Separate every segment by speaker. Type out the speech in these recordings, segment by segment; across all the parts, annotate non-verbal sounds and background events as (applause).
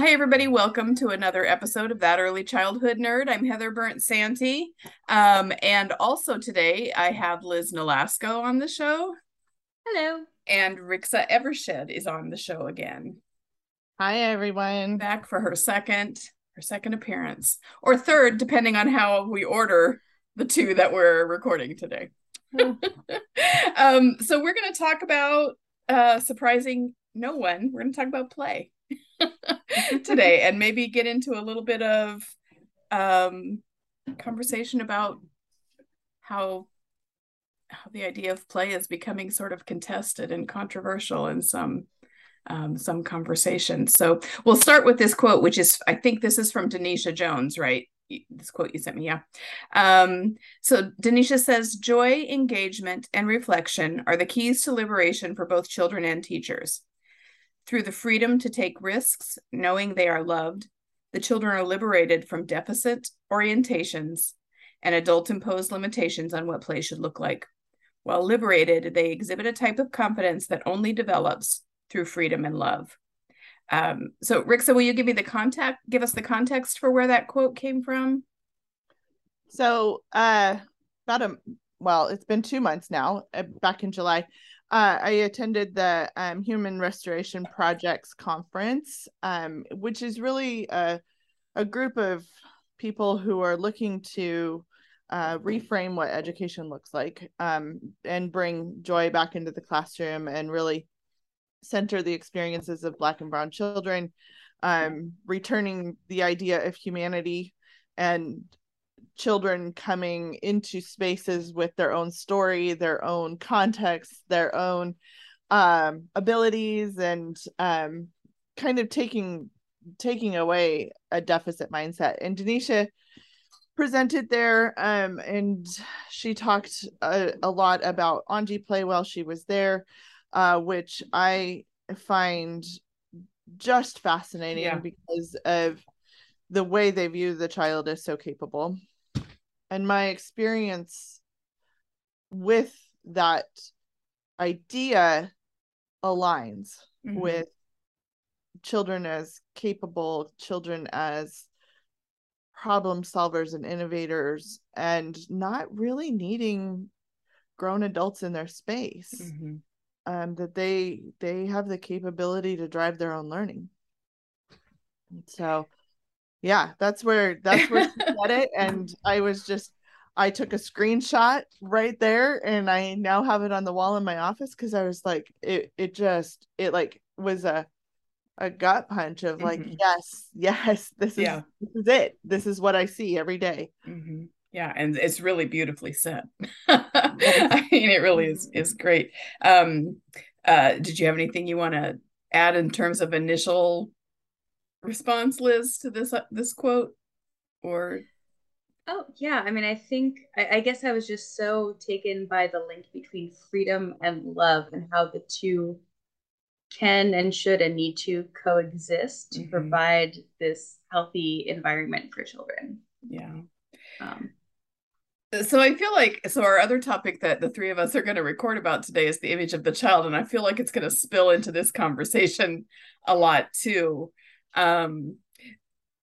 Speaker 1: Hi, everybody. Welcome to another episode of That Early Childhood Nerd. I'm Heather Bernt-Santy. Um, and also today I have Liz Nolasco on the show.
Speaker 2: Hello.
Speaker 1: And Rixa Evershed is on the show again.
Speaker 3: Hi, everyone.
Speaker 1: Back for her second, her second appearance. Or third, depending on how we order the two that we're recording today. (laughs) um, so we're gonna talk about uh surprising no one. We're gonna talk about play. (laughs) today and maybe get into a little bit of um, conversation about how how the idea of play is becoming sort of contested and controversial in some um, some conversations. So we'll start with this quote, which is I think this is from Denisha Jones, right? This quote you sent me, yeah. Um, so Denisha says, "Joy, engagement, and reflection are the keys to liberation for both children and teachers." Through the freedom to take risks, knowing they are loved, the children are liberated from deficit orientations and adult imposed limitations on what play should look like. While liberated, they exhibit a type of confidence that only develops through freedom and love. Um, so, Rixa, will you give me the contact, give us the context for where that quote came from?
Speaker 3: So, uh, about a well, it's been two months now. Uh, back in July, uh, I attended the um, Human Restoration Projects conference, um, which is really a, a group of people who are looking to uh, reframe what education looks like um, and bring joy back into the classroom and really center the experiences of Black and Brown children, um, returning the idea of humanity and children coming into spaces with their own story, their own context, their own um, abilities, and um, kind of taking taking away a deficit mindset. And Denisha presented there, um, and she talked a, a lot about Anji play while she was there, uh, which I find just fascinating yeah. because of the way they view the child as so capable and my experience with that idea aligns mm-hmm. with children as capable children as problem solvers and innovators and not really needing grown adults in their space mm-hmm. um, that they they have the capability to drive their own learning so yeah that's where that's where she (laughs) said it and i was just i took a screenshot right there and i now have it on the wall in my office because i was like it it just it like was a a gut punch of like mm-hmm. yes yes this is yeah. this is it this is what i see every day.
Speaker 1: Mm-hmm. yeah and it's really beautifully said (laughs) i mean it really is is great um uh did you have anything you want to add in terms of initial response, Liz, to this uh, this quote? Or
Speaker 2: oh yeah, I mean, I think I, I guess I was just so taken by the link between freedom and love and how the two can and should and need to coexist to mm-hmm. provide this healthy environment for children.
Speaker 1: Yeah. Um, so I feel like so our other topic that the three of us are going to record about today is the image of the child, and I feel like it's going to spill into this conversation a lot too. Um,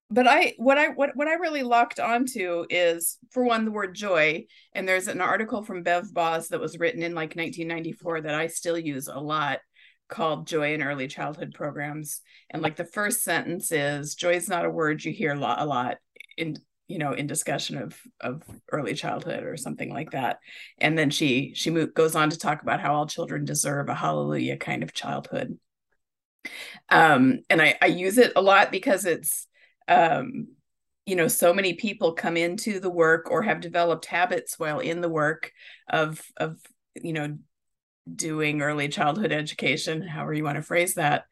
Speaker 1: but I what I what what I really locked onto is for one the word joy, and there's an article from Bev Bos that was written in like 1994 that I still use a lot called Joy in Early Childhood Programs, and like the first sentence is joy is not a word you hear a lot, a lot in you know in discussion of of early childhood or something like that and then she she mo- goes on to talk about how all children deserve a hallelujah kind of childhood um and i i use it a lot because it's um you know so many people come into the work or have developed habits while in the work of of you know doing early childhood education however you want to phrase that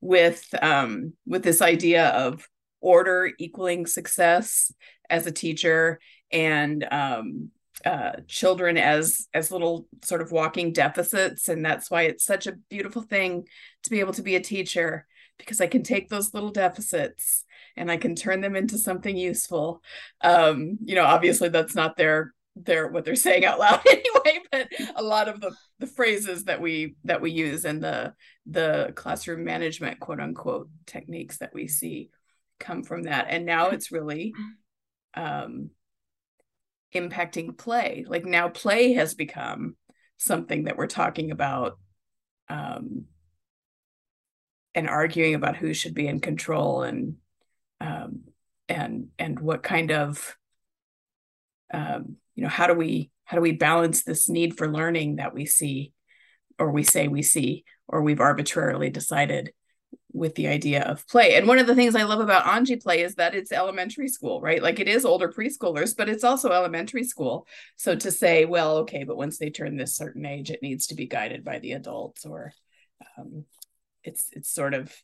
Speaker 1: with um with this idea of order equaling success as a teacher and um, uh, children as as little sort of walking deficits. And that's why it's such a beautiful thing to be able to be a teacher because i can take those little deficits and i can turn them into something useful. Um, you know obviously that's not their their what they're saying out loud (laughs) anyway but a lot of the the phrases that we that we use and the the classroom management quote unquote techniques that we see come from that. And now it's really um impacting play. Like now play has become something that we're talking about um and arguing about who should be in control and um and and what kind of um you know how do we how do we balance this need for learning that we see or we say we see or we've arbitrarily decided with the idea of play. And one of the things I love about Anji Play is that it's elementary school, right? Like it is older preschoolers, but it's also elementary school. So to say, well, okay, but once they turn this certain age, it needs to be guided by the adults, or um, it's it's sort of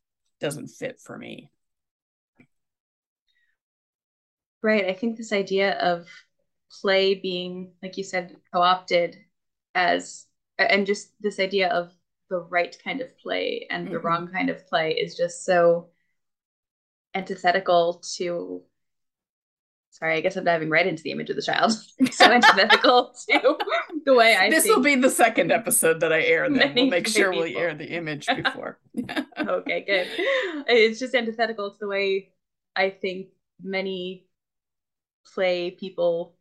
Speaker 1: doesn't fit for me.
Speaker 2: Right. I think this idea of play being, like you said, co-opted as and just this idea of the right kind of play and mm-hmm. the wrong kind of play is just so antithetical to sorry i guess i'm diving right into the image of the child (laughs) so (laughs) antithetical to the way i
Speaker 1: this will be the second episode that i air then we'll make sure people. we air the image (laughs) before
Speaker 2: okay good it's just antithetical to the way i think many play people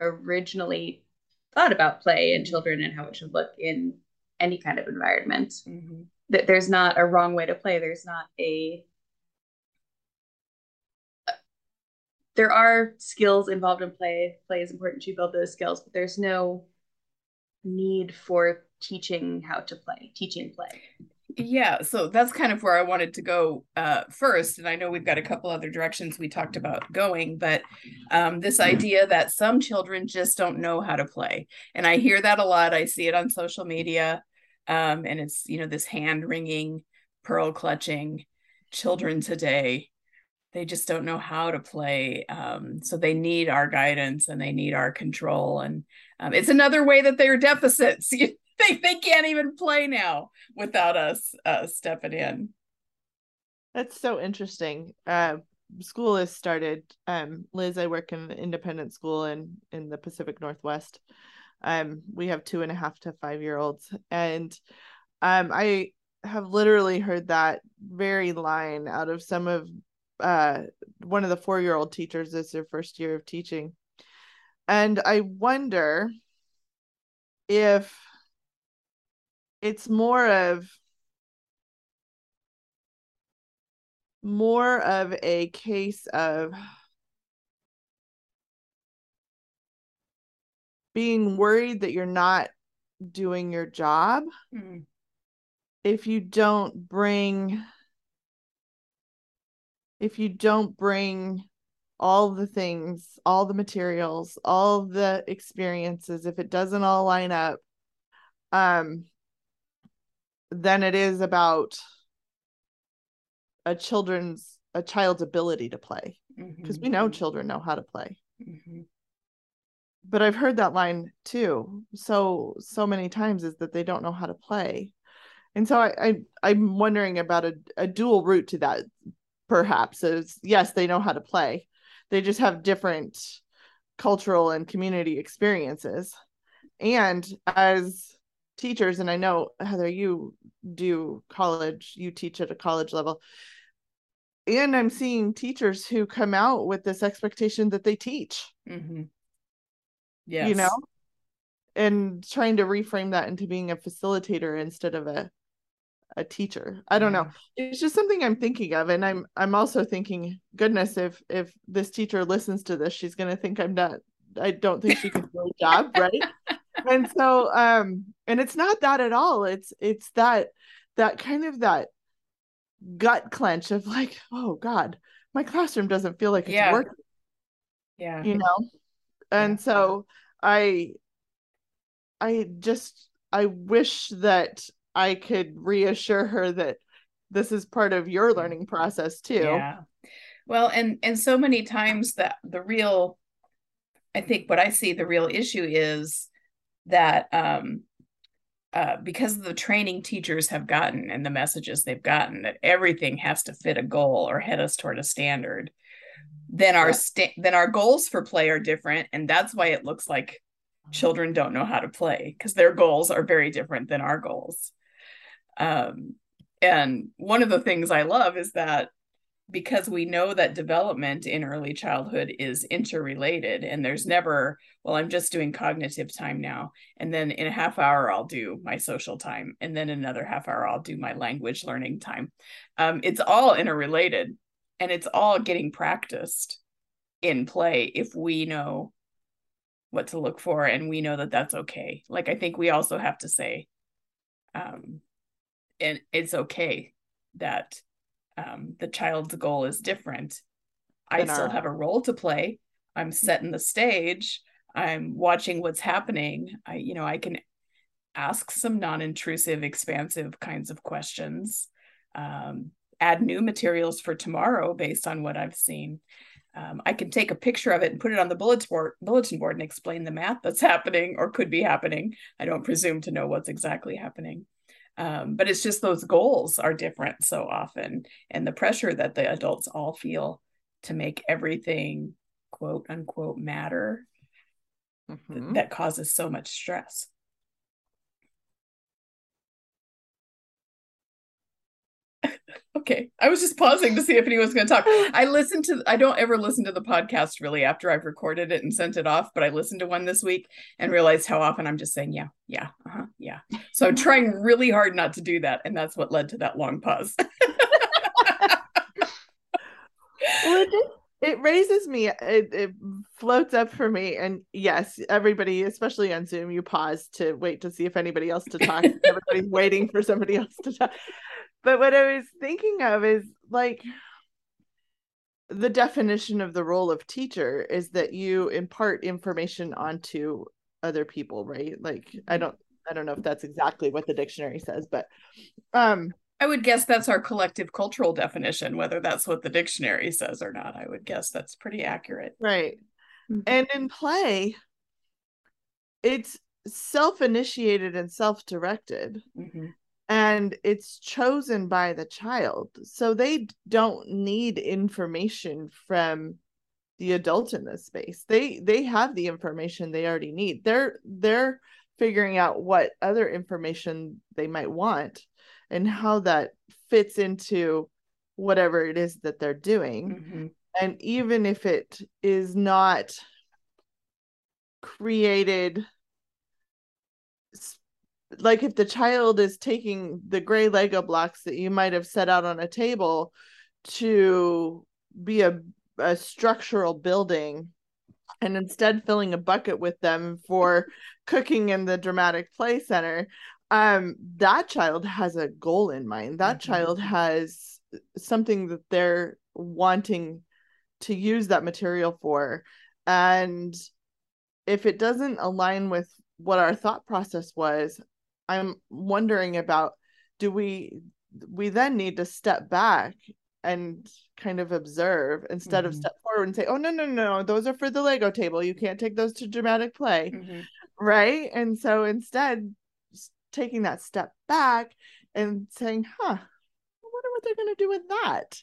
Speaker 2: originally thought about play and children and how it should look in any kind of environment. Mm-hmm. That there's not a wrong way to play. There's not a there are skills involved in play. Play is important to build those skills, but there's no need for teaching how to play, teaching play.
Speaker 1: Yeah, so that's kind of where I wanted to go uh, first. And I know we've got a couple other directions we talked about going, but um, this idea that some children just don't know how to play. And I hear that a lot. I see it on social media um, and it's you know this hand wringing pearl clutching children today. They just don't know how to play. Um, so they need our guidance and they need our control. And um, it's another way that they're deficits. (laughs) They, they can't even play now without us uh, stepping in.
Speaker 3: That's so interesting. Uh, school has started. Um, liz i work in an independent school in in the pacific northwest um, we have two and a half to five year olds, and um, I have literally heard that very line out of some of uh, one of the four year old teachers. Is their first year of teaching, and I wonder if it's more of more of a case of being worried that you're not doing your job mm. if you don't bring if you don't bring all the things all the materials all the experiences if it doesn't all line up um then it is about a children's a child's ability to play because mm-hmm. we know children know how to play mm-hmm but I've heard that line too so so many times is that they don't know how to play. And so I, I am wondering about a, a dual route to that perhaps is yes, they know how to play. They just have different cultural and community experiences. And as teachers, and I know Heather, you do college, you teach at a college level. And I'm seeing teachers who come out with this expectation that they teach. Mm-hmm yes. you know? And trying to reframe that into being a facilitator instead of a a teacher. I don't know. It's just something i'm thinking of and i'm i'm also thinking goodness if if this teacher listens to this she's going to think i'm not i don't think she can do a job (laughs) right? And so um and it's not that at all. It's it's that that kind of that gut clench of like oh god my classroom doesn't feel like it's
Speaker 1: Yeah.
Speaker 3: working.
Speaker 1: Yeah.
Speaker 3: you know and
Speaker 1: Yeah.
Speaker 3: so i i just i wish that i could reassure her that this is part of your learning process too
Speaker 1: Yeah. Well, and and so many times that the real I think what I see the real issue is that um uh, because of the training teachers have gotten and the messages they've gotten that everything has to fit a goal or head us toward a standard, then our sta- then our goals for play are different, and that's why it looks like children don't know how to play because their goals are very different than our goals. Um, and one of the things I love is that because we know that development in early childhood is interrelated and there's never well i'm just doing cognitive time now and then in a half hour i'll do my social time and then another half hour i'll do my language learning time. Um, it's all interrelated and it's all getting practiced in play if we know what to look for and we know that that's okay like i think we also have to say um, and it's okay that um, the child's goal is different. I still have a role to play. I'm setting the stage. I'm watching what's happening. I, you know, I can ask some non-intrusive, expansive kinds of questions. Um, add new materials for tomorrow based on what I've seen. Um, I can take a picture of it and put it on the bulletin board, bulletin board and explain the math that's (laughs) happening or could be happening. I don't presume to know what's exactly happening. Um, but it's just those goals are different so often, and the pressure that the adults all feel to make everything quote unquote matter th-
Speaker 3: Mhm.
Speaker 1: that causes so much stress. Okay, I was just pausing to see if anyone was going to talk. (laughs) I listened to, I don't ever listen to the podcast really after I've recorded it and sent it off, but I listened to one this week and realized how often I'm just saying, yeah, yeah, uh-huh, yeah. So I'm trying really hard not to do that. And that's what led to that long pause. (laughs)
Speaker 3: well, it, just- it raises me it, it floats up for me and yes everybody especially on zoom you pause to wait to see if anybody else to talk (laughs) everybody's waiting for somebody else to talk but what i was thinking of is like the definition of the role of teacher is that you impart information onto other people right like i don't i don't know if that's exactly what the dictionary says but um
Speaker 1: I would guess that's our collective cultural definition, whether that's what the dictionary says or not. I would guess that's pretty accurate.
Speaker 3: Right.
Speaker 2: Mhm.
Speaker 3: And in play, it's self initiated and self directed,
Speaker 1: Mhm.
Speaker 3: And it's chosen by the child. So they don't need information from the adult in this space. They they have the information they already need. They're they're figuring out what other information they might want and how that fits into whatever it is that they're doing
Speaker 1: Mhm.
Speaker 3: and even if it is not created like if the child is taking the gray lego blocks that you might have set out on a table to be a, a structural building and instead filling a bucket with them for cooking in the dramatic play center um that child has a goal in mind that
Speaker 1: Mhm.
Speaker 3: child has something that they're wanting to use that material for and if it doesn't align with what our thought process was i'm wondering about do we we then need to step back and kind of observe instead of
Speaker 1: Mhm.
Speaker 3: step forward and say oh no no no those are for the lego table you can't take those to dramatic play
Speaker 1: Mhm.
Speaker 3: right and so instead taking that step back and saying huh i wonder what they're going to do with that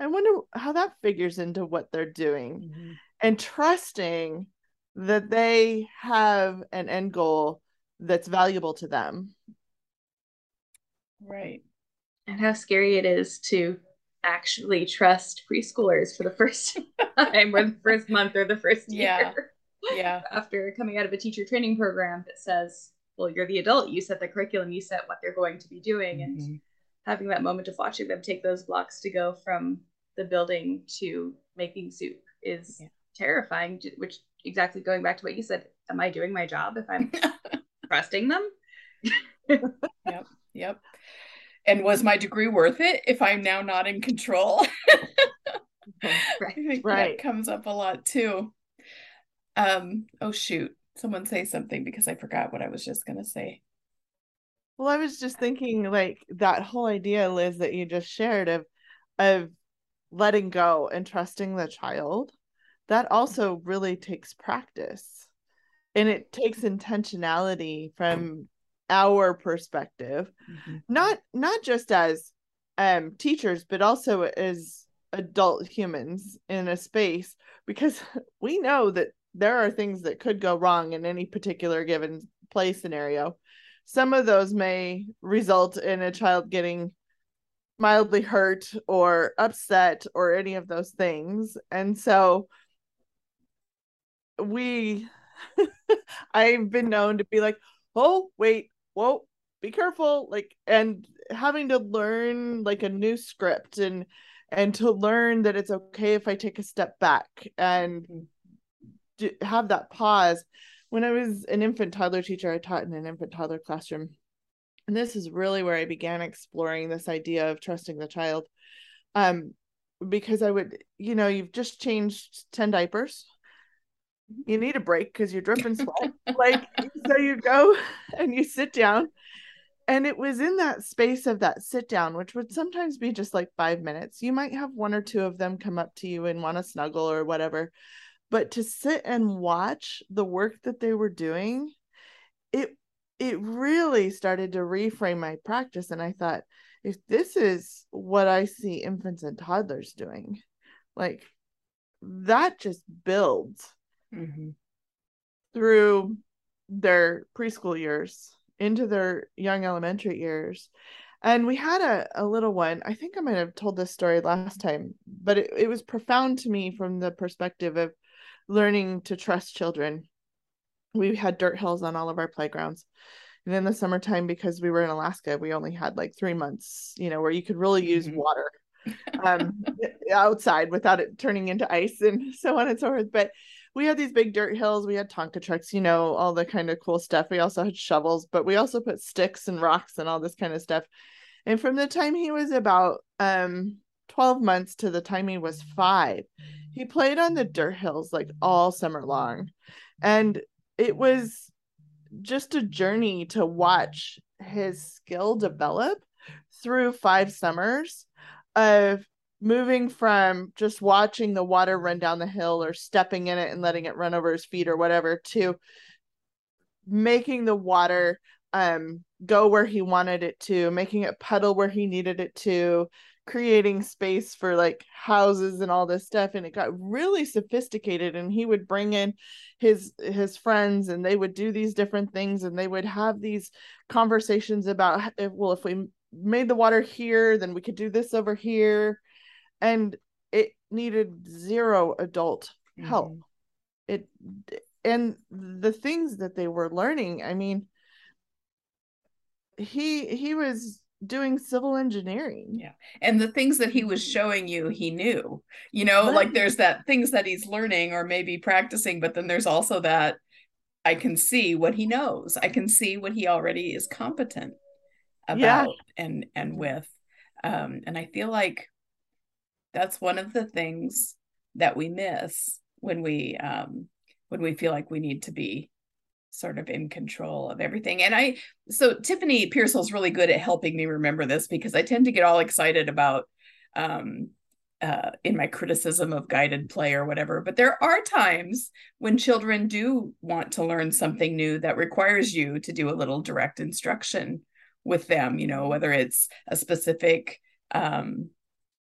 Speaker 3: i wonder how that figures into what they're doing
Speaker 1: Mhm.
Speaker 3: and trusting that they have an end goal that's valuable to them
Speaker 1: Right.
Speaker 2: and how scary it is to actually trust preschoolers for the first (laughs) time or the first month or the first year
Speaker 1: Yeah. Yeah. (laughs)
Speaker 2: after coming out of a teacher training program that says well you're the adult you set the curriculum you set what they're going to be doing and
Speaker 1: Mhm.
Speaker 2: having that moment of watching them take those blocks to go from the building to making soup is yeah. terrifying which exactly going back to what you said am i doing my job if i'm (laughs) trusting them. (laughs)
Speaker 1: Yep yep. And was my degree worth it if i'm now not in control? (laughs) (laughs) Right right that comes up a lot too. Um oh shoot. Someone say something because i forgot what i was just going to say.
Speaker 3: Well i was just thinking like that whole idea liz that you just shared of of letting go and trusting the child that also really takes practice and it takes intentionality from our perspective mm-hmm. not not just as um teachers but also as adult humans in a space because (laughs) we know that there are things that could go wrong in any particular given play scenario some of those may result in a child getting mildly hurt or upset or any of those things and so we (laughs) i've been known to be like oh wait whoa be careful like and having to learn like a new script and and to learn that it's okay if i take a step back and mm-hmm. have that pause. When i was an infant toddler teacher i taught in an infant toddler classroom. And this is really where i began exploring this idea of trusting the child. Um because i would you know you've just changed 10 diapers you need a break because you're dripping sweat. (laughs) like, so you go (laughs) and you sit down. And it was in that space of that sit down, which would sometimes be just like five minutes. You might have one or two of them come up to you and want to snuggle or whatever. But to sit and watch the work that they were doing, it it really started to reframe my practice. And I thought, if this is what I see infants and toddlers doing, like that just builds mm-hmm. through their preschool years into their young elementary years. And we had a, a little one. I think I might have told this story last time, but it, it was profound to me from the perspective of learning to trust children. We had dirt hills on all of our playgrounds. And in the summertime, because we were in Alaska, we only had like three months, you know, where you could really use mm-hmm. water (laughs) um, (laughs) outside without it turning into ice and (laughs) so on and so forth. But we had these big dirt hills. We had Tonka trucks, you know, all the kind of cool stuff. We also had shovels, but we also put sticks and rocks and all this kind of stuff. And from the time he was about um 12 months to the time he was five, he played on the dirt hills like all summer long. And it was just a journey to watch his skill develop through five summers of moving from just watching the water run down the hill or stepping in it and letting it run over his feet or whatever to making the water um go where he wanted it to making it puddle where he needed it to creating space for like houses and all this stuff. And it got really sophisticated and he would bring in his his friends and they would do these different things and they would have these conversations about well if we made the water here then we could do this over here and it needed zero adult mm-hmm. help it and the things that they were learning i mean he he was doing civil engineering
Speaker 1: yeah and the things that he was showing you he knew you know right. like there's that things that he's learning or maybe practicing but then there's also that i can see what he knows i can see what he already is competent about yeah. and and with um and i feel like that's one of the things that we miss when we um when we feel like we need to be sort of in control of everything and i so tiffany pearsall's really good at helping me remember this because i tend to get all excited about um uh, in my criticism of guided play or whatever. But there are times when children do want to learn something new that requires you to do a little direct instruction with them, you know, whether it's a specific um,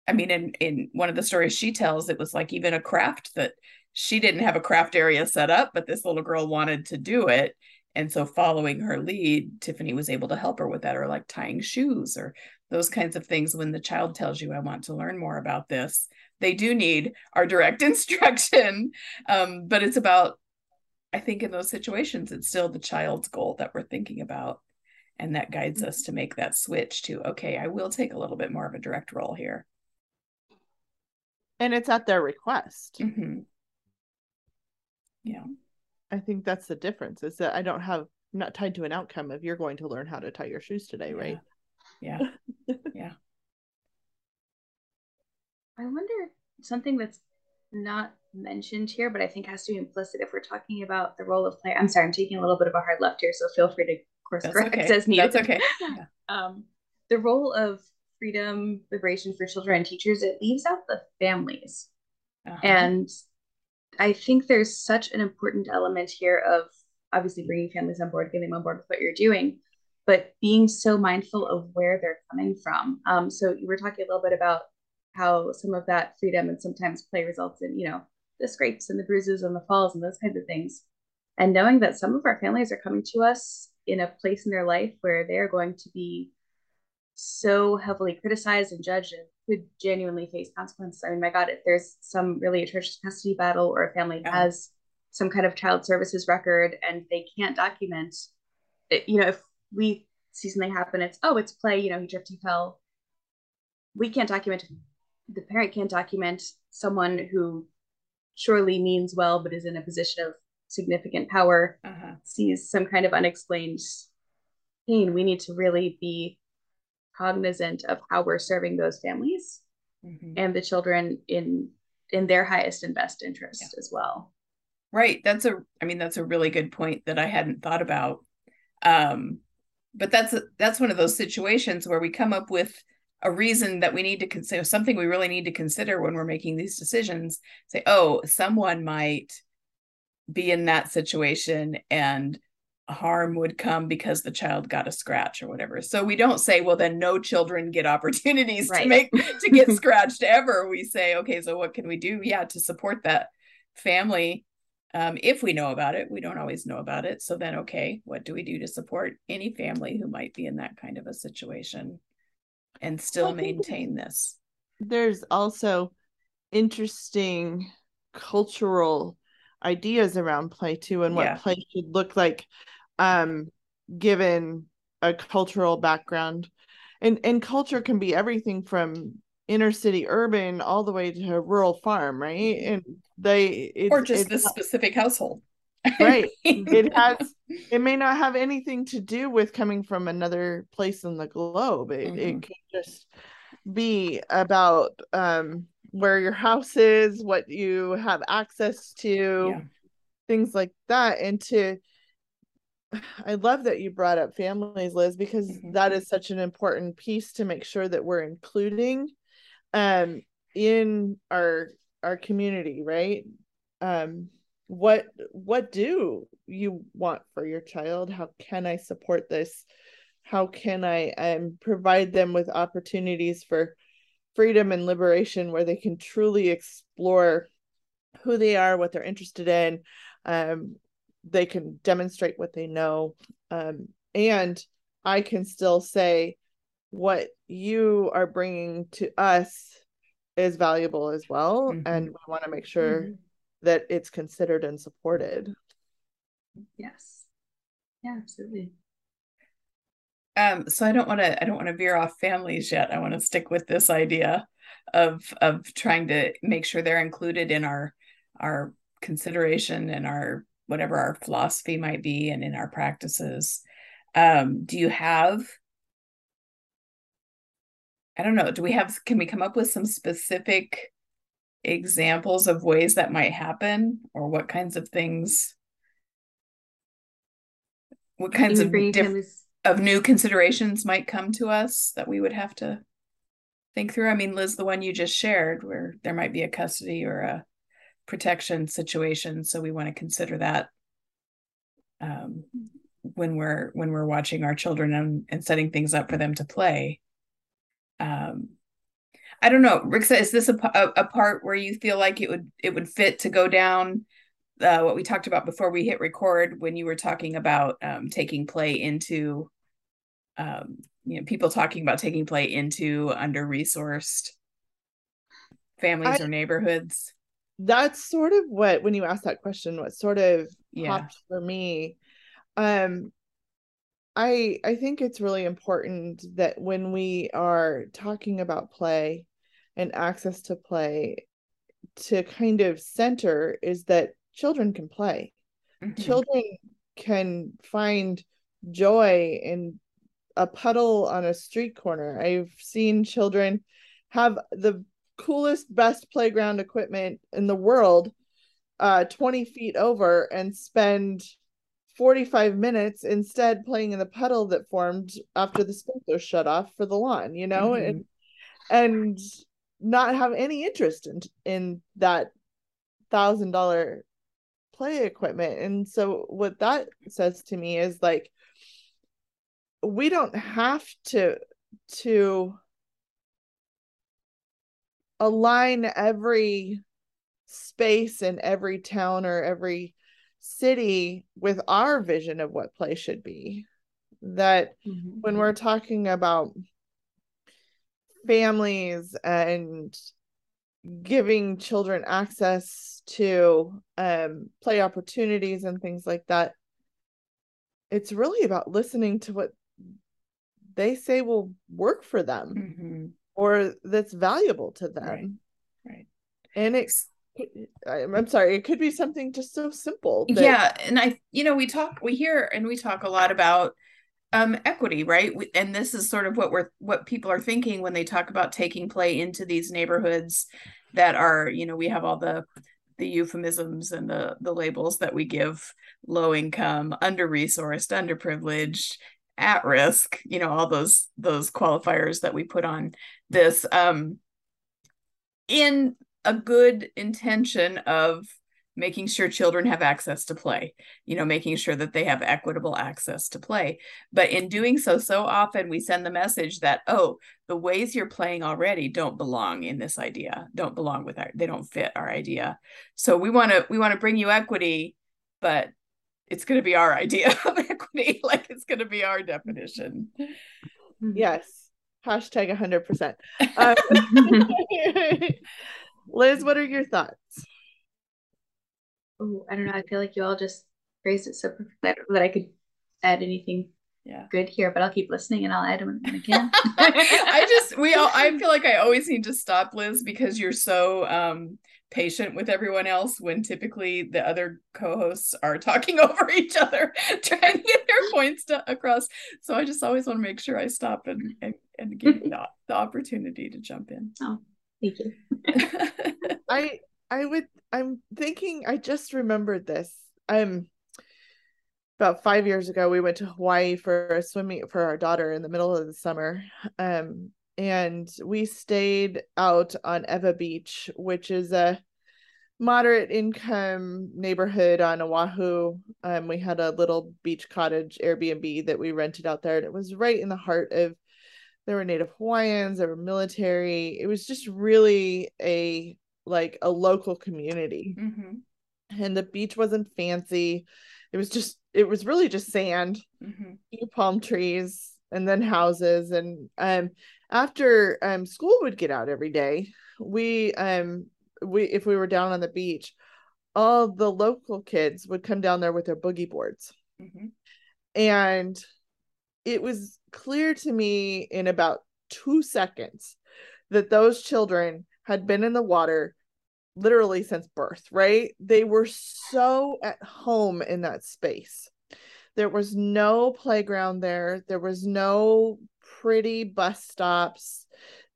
Speaker 1: I mean, in in one of the stories she tells, it was like even a craft that she didn't have a craft area set up, but this little girl wanted to do it. And so following her lead, Tiffany was able to help her with that, or like tying shoes or those kinds of things. When the child tells you, I want to learn more about this, they do need our direct (laughs) instruction. Um, but it's about, I think in those situations, it's still the child's goal that we're thinking about. and that guides us to make that switch to okay i will take a little bit more of a direct role here
Speaker 3: and it's at their request
Speaker 1: mm-hmm. yeah
Speaker 3: i think that's the difference is that i don't have I'm not tied to an outcome of you're going to learn how to tie your shoes today
Speaker 1: yeah.
Speaker 3: right
Speaker 1: yeah (laughs) yeah
Speaker 2: i wonder something that's not mentioned here, but I think has to be implicit if we're talking about the role of play. I'm sorry, I'm taking a little bit of a hard left here, so feel free to course
Speaker 1: That's
Speaker 2: correct
Speaker 1: okay.
Speaker 2: as needed.
Speaker 1: That's okay. (laughs) Yeah.
Speaker 2: um, the role of freedom, liberation for children and teachers, it leaves out the families.
Speaker 1: Uh-huh.
Speaker 2: And I think there's such an important element here of obviously bringing families on board, getting them on board with what you're doing, but being so mindful of where they're coming from. Um, so you were talking a little bit about how some of that freedom and sometimes play results in, you know, the scrapes and the bruises and the falls and those kinds of things. And knowing that some of our families are coming to us in a place in their life where they're going to be so heavily criticized and judged and could genuinely face consequences. I mean, my God, if there's some really atrocious custody battle or a family
Speaker 1: Yeah.
Speaker 2: has some kind of child services record and they can't document it, you know, if we see something happen, it's, oh, it's play, you know, he tripped, he fell. We can't document, the parent can't document someone who surely means well, but is in a position of significant power
Speaker 1: Uh-huh.
Speaker 2: sees some kind of unexplained pain, we need to really be cognizant of how we're serving those families
Speaker 1: Mhm.
Speaker 2: and the children in in their highest and best interest as well.
Speaker 1: Right. That's a I mean that's a really good point that I hadn't thought about. Um but that's that's one of those situations where we come up with a reason that we need to consider something we really need to consider when we're making these decisions. Say, "Oh, someone might be in that situation and harm would come because the child got a scratch or whatever." So we don't say, "Well, then no children get opportunities to make to get (laughs) scratched ever." We say, "Okay, so what can we do? Yeah, to support that family um, if we know about it we don't always know about it so then okay what do we do to support any family who might be in that kind of a situation and still maintain this
Speaker 3: there's also interesting cultural ideas around play too and what
Speaker 1: Yeah.
Speaker 3: play should look like um given a cultural background. And and culture can be everything from inner city urban all the way to a rural farm right? And they it's,
Speaker 1: or just this specific household. (laughs)
Speaker 3: Right. It has (laughs) it may not have anything to do with coming from another place in the globe. It,
Speaker 1: Mhm.
Speaker 3: it could just be about um where your house is what you have access to
Speaker 1: yeah.
Speaker 3: things like that. And to i love that you brought up families liz because
Speaker 1: Mhm.
Speaker 3: that is such an important piece to make sure that we're including um in our our community right? Um what what do you want for your child? How can i support this? How can i um provide them with opportunities for freedom and liberation where they can truly explore who they are what they're interested in um they can demonstrate what they know um and i can still say what you are bringing to us is valuable as well
Speaker 1: Mhm.
Speaker 3: and we want to make sure
Speaker 2: Mhm.
Speaker 3: that it's considered and supported
Speaker 2: Yes. Yeah, absolutely.
Speaker 1: um so i don't want to i don't want to veer off families yet i want to stick with this idea of of trying to make sure they're included in our our consideration and our whatever our philosophy might be and in our practices um do you have i don't know do we have can we come up with some specific examples of ways that might happen or what kinds of things what kinds of diff- of new considerations might come to us that we would have to think through. I mean, Liz, the one you just shared, where there might be a custody or a protection situation, so we want to consider that um, when we're when we're watching our children and, and setting things up for them to play. Um, I don't know, Rixa, is this a a part where you feel like it would it would fit to go down uh, what we talked about before we hit record when you were talking about um, taking play into um, you know people talking about taking play into under resourced families
Speaker 3: I-
Speaker 1: or neighborhoods
Speaker 3: that's sort of what when you asked that question what sort of
Speaker 1: yeah
Speaker 3: popped for me um I I think it's really important that when we are talking about play and access to play to kind of center is that children can play. Mm-hmm. Children can find joy in a puddle on a street corner. I've seen children have the coolest, best playground equipment in the world uh 20 feet over and spend 45 minutes instead playing in the puddle that formed after the sprinkler shut off for the lawn, you know, mm-hmm. and and not have any interest in in that thousand dollar play equipment. And so what that says to me is like we don't have to to align every space in every town or every city with our vision of what play should be that mm-hmm. when we're talking about families and giving children access to um, play opportunities and things like that it's really about listening to what they say will work for them mm-hmm. Or that's valuable to them
Speaker 1: right, right.
Speaker 3: and it's I'm sorry, it could be something just so simple.
Speaker 1: That... Yeah, and I, you know, we talk, we hear, and we talk a lot about um, equity, right? And this is sort of what we're, what people are thinking when they talk about taking play into these neighborhoods that are, you know, we have all the the euphemisms and the the labels that we give low income, under resourced, underprivileged, at risk, you know, all those those qualifiers that we put on this. Um, in a good intention of making sure children have access to play you know making sure that they have equitable access to play. But in doing so so often we send the message that oh the ways you're playing already don't belong in this idea don't belong with our they don't fit our idea. So we want to we want to bring you equity but it's going to be our (laughs) idea of equity. Like it's going to be our definition.
Speaker 3: Yes hashtag 100% (laughs) um, (laughs) Liz, what are your thoughts?
Speaker 2: Oh, I don't know. I feel like you all just phrased it so perfectly that, that I could add anything
Speaker 1: yeah.
Speaker 2: good here, but I'll keep listening and I'll add when I can.
Speaker 1: I just we all I feel like I always need to stop Liz because you're so um patient with everyone else when typically the other co-hosts are talking (laughs) over each other trying to get their (laughs) points to, across so i just always want to make sure i stop and and, and give (laughs) you the, the opportunity to jump in
Speaker 2: oh Thank you.
Speaker 3: I I would I'm thinking I just remembered this. Um about five years ago we went to Hawaii for a swimming for our daughter in the middle of the summer. Um and we stayed out on Ewa Beach, which is a moderate income neighborhood on Oahu. Um, we had a little beach cottage Airbnb that we rented out there, and it was right in the heart of there were native hawaiians there were military it was just really a like a local community mm-hmm. and the beach wasn't fancy it was just it was really just sand mm-hmm. palm trees and then houses and um after um school would get out every day we um we if we were down on the beach all the local kids would come down there with their boogie boards mm-hmm. and it was clear to me in about two seconds that those children had been in the water literally since birth, right? They were so at home in that space. There was no playground there, there was no pretty bus stops,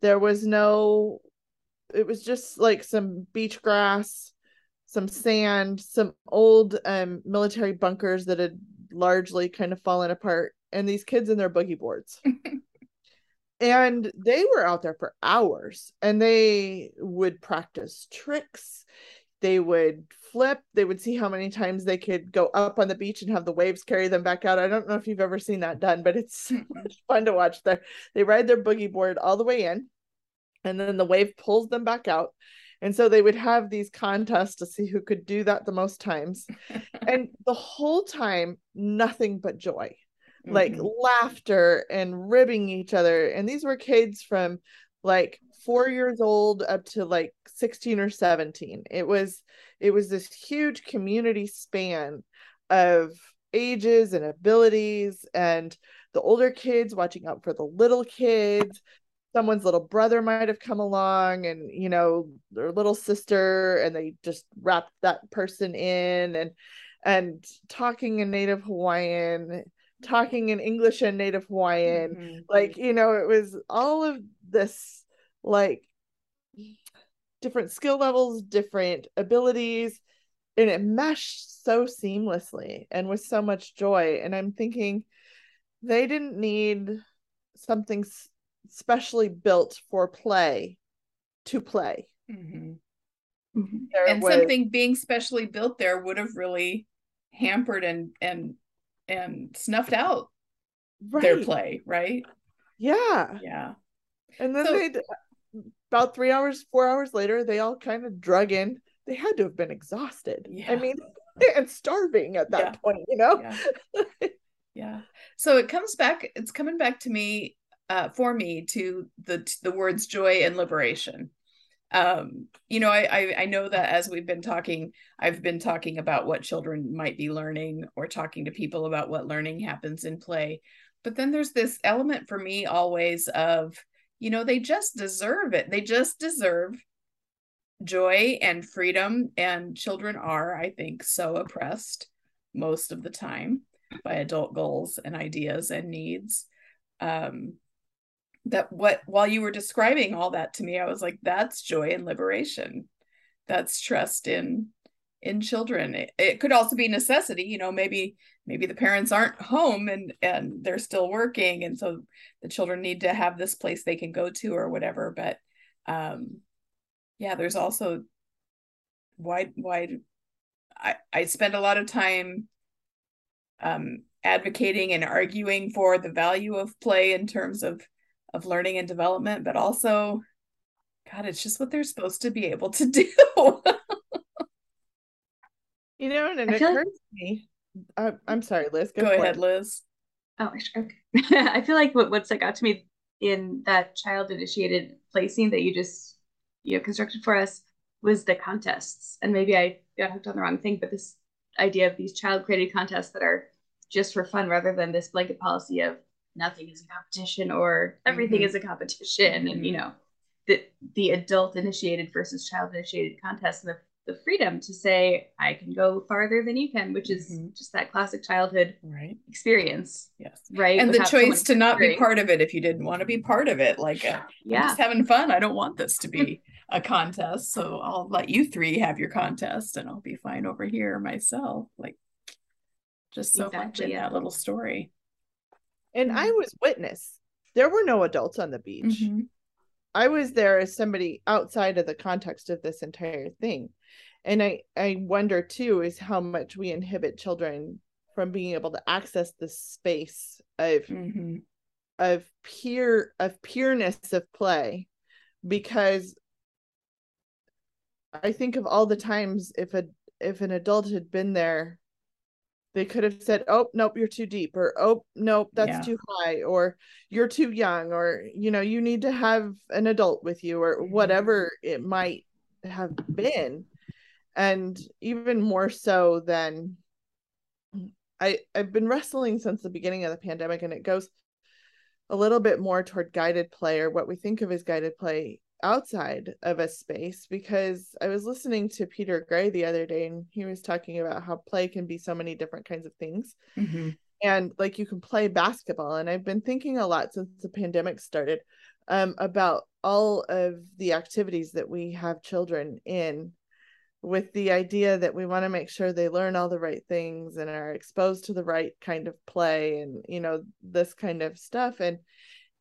Speaker 3: there was no, it was just like some beach grass, some sand, some old um, military bunkers that had largely kind of fallen apart and these kids in their boogie boards. (laughs) and they were out there for hours and they would practice tricks. They would flip. They would see how many times they could go up on the beach and have the waves carry them back out. I don't know if you've ever seen that done, but it's (laughs) fun to watch. There, they ride their boogie board all the way in, and then the wave pulls them back out. And so they would have these contests to see who could do that the most times. (laughs) and the whole time, nothing but joy mm-hmm. like laughter and ribbing each other. And these were kids from like four years old up to like 16 or 17. It was it was this huge community span of ages and abilities and the older kids watching out for the little kids someone's little brother might have come along and you know their little sister and they just wrapped that person in and and talking in native hawaiian talking in english and native hawaiian
Speaker 1: Mhm.
Speaker 3: like you know it was all of this like different skill levels different abilities and it meshed so seamlessly and with so much joy. And i'm thinking they didn't need something s- specially built for play to play.
Speaker 1: Mhm. and
Speaker 3: was
Speaker 1: something being specially built there would have really hampered and and and snuffed out their play right?
Speaker 3: Yeah.
Speaker 1: Yeah.
Speaker 3: And then
Speaker 1: So-
Speaker 3: they about three hours four hours later they all kind of drug in. They had to have been exhausted.
Speaker 1: Yeah.
Speaker 3: i mean (laughs) and starving at that
Speaker 1: Yeah.
Speaker 3: point you know?
Speaker 1: Yeah. (laughs) Yeah. So it comes back it's coming back to me uh for me to the to the words joy and liberation. Um you know I, I i know that as we've been talking i've been talking about what children might be learning or talking to people about what learning happens in play. But then there's this element for me always of you know they just deserve it. They just deserve joy and freedom and children are i think so oppressed most of the time by adult goals and ideas and needs. Um that what while you were describing all that to me i was like that's joy and liberation. That's trust in in children. It, it could also be necessity you know maybe maybe the parents aren't home and and they're still working and so the children need to have this place they can go to or whatever but um yeah there's also why why i i spend a lot of time um advocating and arguing for the value of play in terms of of learning and development but also god it's just what they're supposed to be able to (laughs) do
Speaker 3: you know and it
Speaker 2: I feel
Speaker 3: occurred
Speaker 2: like-
Speaker 3: to me I, i'm sorry liz go,
Speaker 1: go ahead
Speaker 3: it.
Speaker 1: liz
Speaker 2: Oh, okay. (laughs) I feel like what what stuck out to me in that child initiated play scene that you just you know constructed for us was the contests. And maybe I got hooked on the wrong thing, but this idea of these child created contests that are just for fun rather than this blanket policy of nothing is a competition or everything
Speaker 1: Mhm.
Speaker 2: is a competition and you know the the adult initiated versus child initiated contest and the, the freedom to say I can go farther than you can, which is
Speaker 1: Mhm.
Speaker 2: just that classic childhood
Speaker 1: right.
Speaker 2: experience,
Speaker 1: yes.
Speaker 2: right?
Speaker 1: and the
Speaker 2: Without someone
Speaker 1: choice to not be part of it if you didn't want to be part of it like uh, I'm just having fun. I don't want this to be (laughs) a contest so i'll let you three have your contest and i'll be fine over here myself like just so much in
Speaker 2: yeah.
Speaker 1: that little story.
Speaker 3: And i was witness. There were no adults on the beach.
Speaker 1: Mhm.
Speaker 3: I was there as somebody outside of the context of this entire thing. And I, I wonder too is how much we inhibit children from being able to access this space of
Speaker 1: Mhm.
Speaker 3: of pure of pureness of play because I think of all the times if a if an adult had been there they could have said oh nope you're too deep or oh nope that's
Speaker 1: Yeah.
Speaker 3: too high or you're too young or you know you need to have an adult with you or
Speaker 1: Mhm.
Speaker 3: whatever it might have been and even more so than i i've been wrestling since the beginning of the pandemic and it goes a little bit more toward guided play or what we think of as guided play outside of a space because I was listening to Peter Gray the other day and he was talking about how play can be so many different kinds of things.
Speaker 1: Mhm.
Speaker 3: And like you can play basketball. And I've been thinking a lot since the pandemic started um, about all of the activities that we have children in with the idea that we want to make sure they learn all the right things and are exposed to the right kind of play and you know this kind of stuff and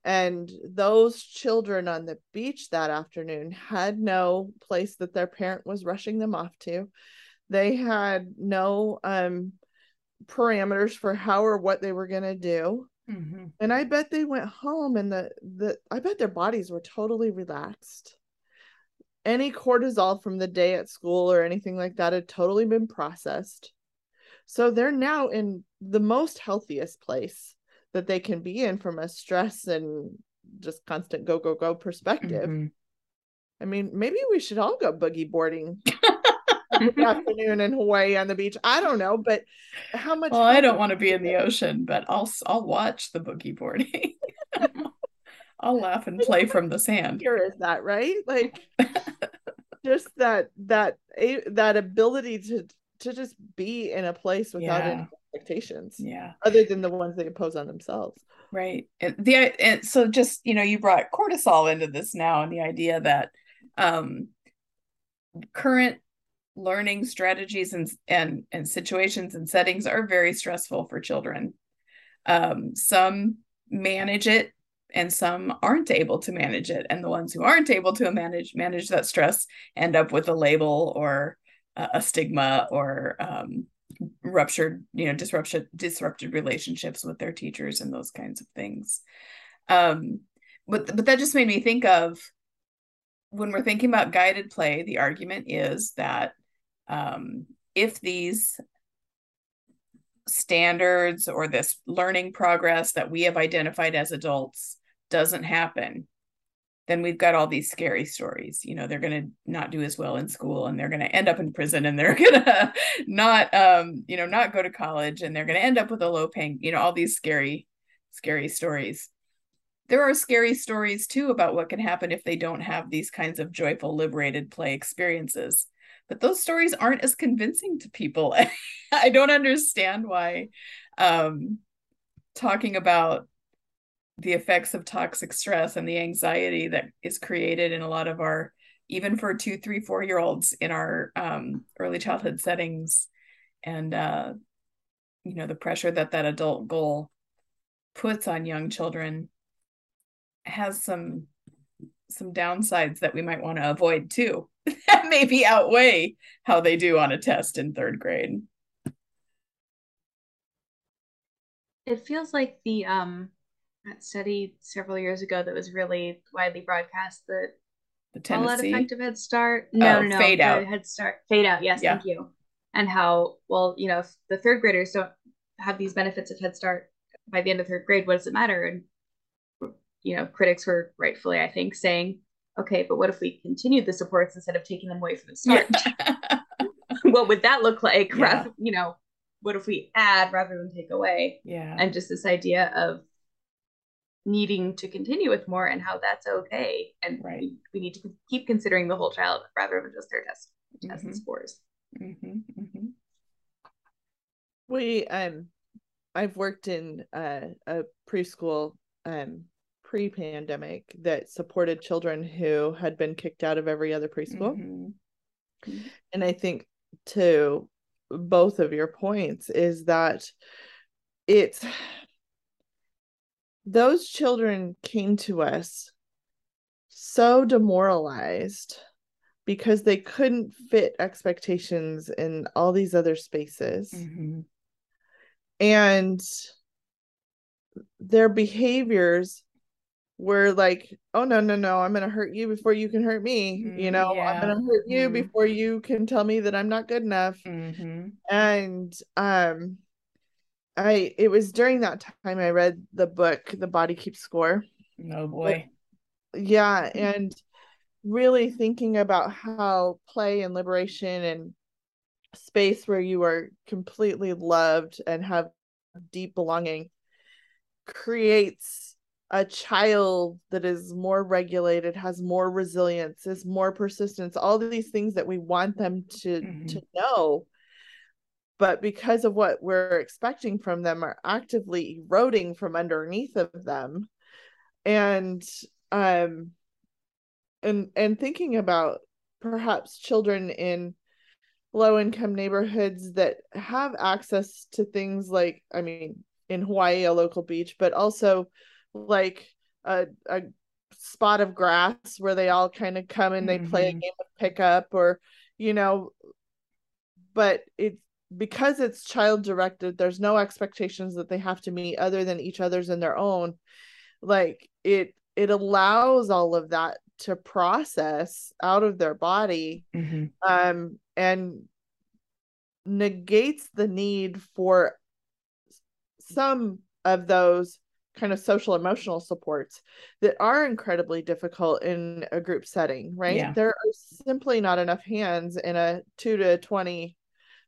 Speaker 3: and those children on the beach that afternoon had no place that their parent was rushing them off to. They had no um parameters for how or what they were going to do.
Speaker 1: Mhm.
Speaker 3: and i bet they went home and the the i bet their bodies were totally relaxed. Any cortisol from the day at school or anything like that had totally been processed. So they're now in the most healthiest place that they can be in from a stress and just constant go go go perspective
Speaker 1: Mhm.
Speaker 3: i mean maybe we should all go boogie boarding (laughs) afternoon in Hawaii on the beach. I don't know, but how much?
Speaker 1: Well, I don't want to be in the ocean, but I'll I'll watch the boogie boarding. (laughs) I'll laugh and play from the sand.
Speaker 3: Here is that right? Like (laughs) just that that that ability to to just be in a place without
Speaker 1: Yeah.
Speaker 3: Expectations,
Speaker 1: Yeah.
Speaker 3: other than the ones they impose on themselves.
Speaker 1: Right. And the and so just, you know, you brought cortisol into this now and the idea that um current learning strategies and and and situations and settings are very stressful for children. Um some manage it and some aren't able to manage it and the ones who aren't able to manage manage that stress end up with a label or a, a stigma or um ruptured you know disruption disrupted relationships with their teachers and those kinds of things. Um but but that just made me think of when we're thinking about guided play the argument is that um if these standards or this learning progress that we have identified as adults doesn't happen then we've got all these scary stories. You know they're going to not do as well in school and they're going to end up in prison and they're (laughs) going to not um you know not go to college and they're going to end up with a low paying you know all these scary scary stories. There are scary stories too about what can happen if they don't have these kinds of joyful liberated play experiences. But those stories aren't as convincing to people. (laughs) I don't understand why um talking about the effects of toxic stress and the anxiety that is created in a lot of our even for two three four year olds in our um, early childhood settings. And uh, you know the pressure that that adult goal puts on young children has some some downsides that we might want to avoid too. (laughs) That maybe outweigh how they do on a test in third grade.
Speaker 2: It feels like the um that study several years ago that was really widely broadcast that
Speaker 1: the
Speaker 2: all that
Speaker 1: tendency
Speaker 2: effective Head Start. No,
Speaker 1: Oh,
Speaker 2: no, no.
Speaker 1: fade out.
Speaker 2: Head Start. Fade out. Yes,
Speaker 1: Yeah.
Speaker 2: thank you. And how well, you know, if the third graders don't have these benefits of Head Start by the end of third grade, what does it matter? And you know, critics were rightfully, I think, saying, okay, but what if we continued the supports instead of taking them away from the start? (laughs) (laughs) what would that look like?
Speaker 1: Yeah.
Speaker 2: Rather, you know, what if we add rather than take away?
Speaker 1: yeah
Speaker 2: and just this idea of needing to continue with more and how that's okay and
Speaker 1: Right.
Speaker 2: we, we need to keep considering the whole child rather than just their test test
Speaker 1: Mhm.
Speaker 2: scores
Speaker 1: Mhm, mhm.
Speaker 3: We um I've worked in uh, a preschool um pre-pandemic that supported children who had been kicked out of every other preschool.
Speaker 1: Mhm.
Speaker 3: And I think to both of your points is that it's those children came to us so demoralized because they couldn't fit expectations in all these other spaces
Speaker 1: Mhm.
Speaker 3: and their behaviors were like oh no no no i'm going to hurt you before you can hurt me you
Speaker 1: Mm,
Speaker 3: know i'm going to hurt you
Speaker 1: Mhm.
Speaker 3: before you can tell me that i'm not good enough
Speaker 1: Mhm.
Speaker 3: and um i it was during that time i read the book the body keeps score
Speaker 1: Oh boy.
Speaker 3: yeah and really thinking about how play and liberation and space where you are completely loved and have deep belonging creates a child that is more regulated has more resilience is more persistence all of these things that we want them to
Speaker 1: Mhm.
Speaker 3: to know but because of what we're expecting from them are actively eroding from underneath of them and um and and thinking about perhaps children in low income neighborhoods that have access to things like i mean in hawaii a local beach but also like a, a spot of grass where they all kind of come and they play a
Speaker 1: Mhm.
Speaker 3: game of pickup or you know but it's because it's child directed there's no expectations that they have to meet other than each other's and their own like it it allows all of that to process out of their body
Speaker 1: Mhm.
Speaker 3: um and negates the need for some of those kind of social emotional supports that are incredibly difficult in a group setting, right?
Speaker 1: Yeah.
Speaker 3: There are simply not enough hands in a 2 to 20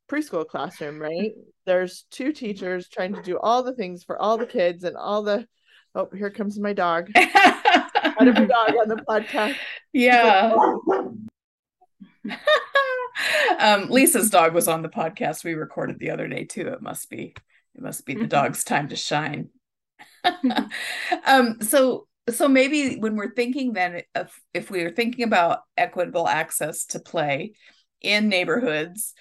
Speaker 3: preschool classroom, right? There's two teachers trying to do all the things for all the kids and all the oh, here comes my dog. (laughs) Have a dog on the podcast.
Speaker 1: yeah. (laughs) um, Lisa's dog was on the podcast we recorded the other day too. It must be it must be the dog's time to shine. (laughs) um, so so maybe when we're thinking then if if we are thinking about equitable access to play in neighborhoods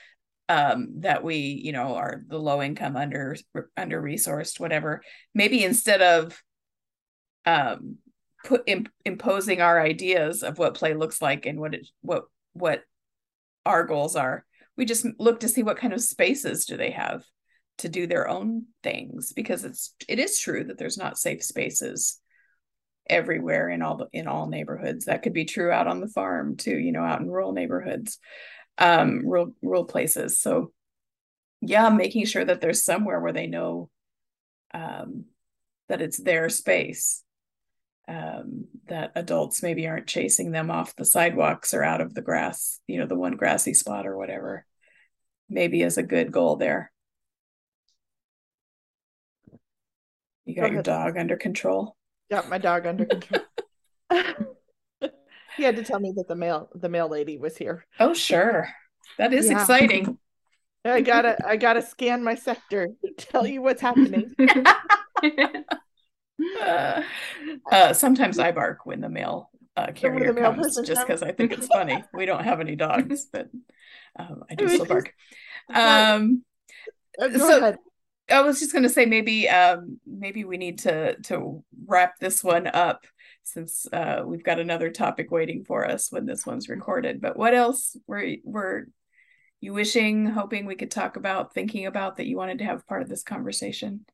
Speaker 1: um, that we you know are the low income under under resourced whatever. Maybe instead of um put imp- imposing our ideas of what play looks like and what it what what our goals are we just look to see what kind of spaces do they have to do their own things because it's it is true that there's not safe spaces everywhere in all the, in all neighborhoods. That could be true out on the farm too you know out in rural neighborhoods um rural rural places. So yeah making sure that there's somewhere where they know um that it's their space um that adults maybe aren't chasing them off the sidewalks or out of the grass you know the one grassy spot or whatever maybe is a good goal there. You got
Speaker 3: Go
Speaker 1: your dog under control?
Speaker 3: Got my dog under control. (laughs) he had to tell me that the mail the mail lady was here.
Speaker 1: oh sure that is
Speaker 3: Yeah.
Speaker 1: exciting (laughs)
Speaker 3: I gotta I gotta scan my sector to tell you what's happening. (laughs)
Speaker 1: uh, uh, sometimes I bark when the mail uh, carrier
Speaker 3: mail
Speaker 1: comes, just because I think it's funny. We don't have any dogs, but um, I do (laughs) still bark. Um,
Speaker 3: Uh,
Speaker 1: So-
Speaker 3: ahead.
Speaker 1: I was just going to say maybe um, maybe we need to to wrap this one up since uh, we've got another topic waiting for us when this one's recorded. But what else were were you wishing, hoping we could talk about, thinking about that you wanted to have part of this conversation?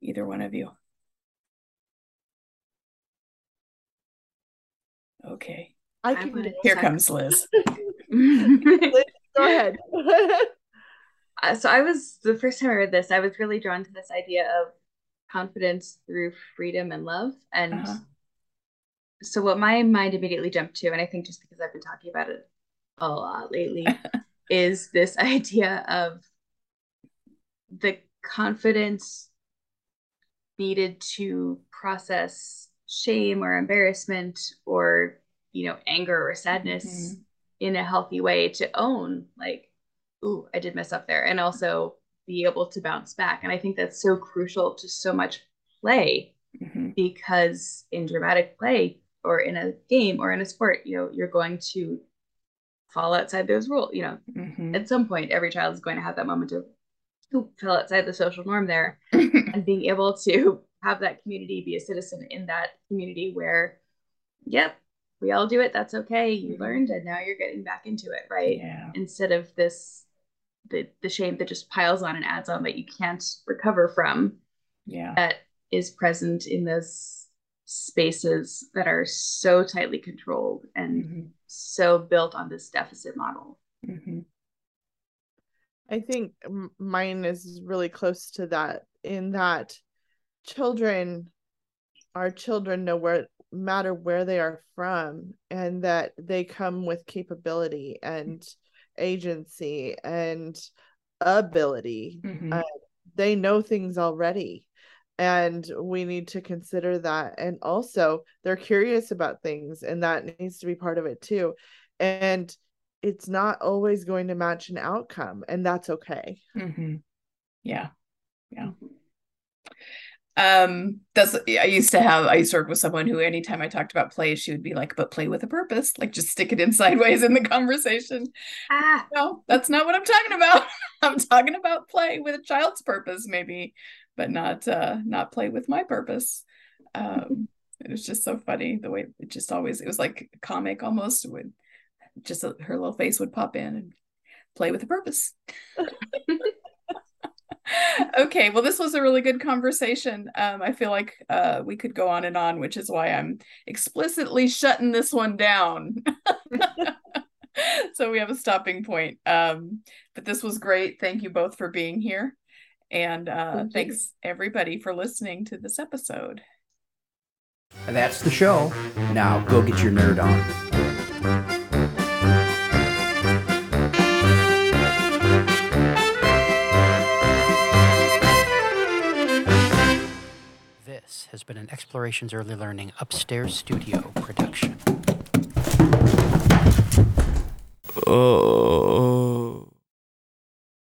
Speaker 1: Either one of you. Okay,
Speaker 3: I
Speaker 2: I
Speaker 3: can
Speaker 2: wanna-
Speaker 1: here
Speaker 2: Sorry.
Speaker 1: comes (laughs) Liz.
Speaker 3: Go ahead. (laughs)
Speaker 2: Uh, so I was the first time I read this, I was really drawn to this idea of confidence through freedom and love. And
Speaker 1: Uh-huh.
Speaker 2: So what my mind immediately jumped to, and I think just because I've been talking about it a lot lately, (laughs) is this (laughs) idea of the confidence needed to process shame or embarrassment or you know anger or sadness
Speaker 1: Mhm.
Speaker 2: in a healthy way to own like ooh i did mess up there and also be able to bounce back and i think that's so crucial to so much play
Speaker 1: Mhm.
Speaker 2: because in dramatic play or in a game or in a sport you know you're going to fall outside those rules you know
Speaker 1: Mhm.
Speaker 2: at some point every child is going to have that moment of who fell outside the social norm there (laughs) and being able to have that community be a citizen in that community where yep we all do it that's okay you
Speaker 1: Mhm.
Speaker 2: learned and now you're getting back into it right
Speaker 1: yeah.
Speaker 2: instead of this the the shame that just piles on and adds on that you can't recover from
Speaker 1: Yeah.
Speaker 2: that is present in those spaces that are so tightly controlled and
Speaker 1: Mhm.
Speaker 2: so built on this deficit model
Speaker 1: Mhm.
Speaker 3: I think m- mine is really close to that in that children our children know where matter where they are from and that they come with capability and agency and ability
Speaker 1: Mhm.
Speaker 3: Uh, they know things already and we need to consider that and also they're curious about things and that needs to be part of it too and it's not always going to match an outcome and that's okay
Speaker 1: Mhm. Yeah. Yeah. Um, that's I used to have I used to work with someone who anytime I talked about play, she would be like, but play with a purpose, like just stick it in (laughs) sideways in the conversation.
Speaker 2: ah
Speaker 1: No, that's not what I'm talking about. (laughs) I'm talking about play with a child's purpose, maybe, but not uh not play with my purpose. Um it was just so funny the way it just always it was like comic almost would just uh, her little face would pop in and play with a purpose. (laughs) okay, well, this was a really good conversation. Um, I feel like uh, we could go on and on, which is why I'm explicitly shutting this one down. (laughs) so we have a stopping point. Um, but this was great. Thank you both for being here. And uh,
Speaker 2: Thank
Speaker 1: thanks everybody for listening to this episode.
Speaker 4: That's the show. Now go get your nerd on.
Speaker 5: This has been an Explorations Early Learning Upstairs Studio production.
Speaker 6: Oh.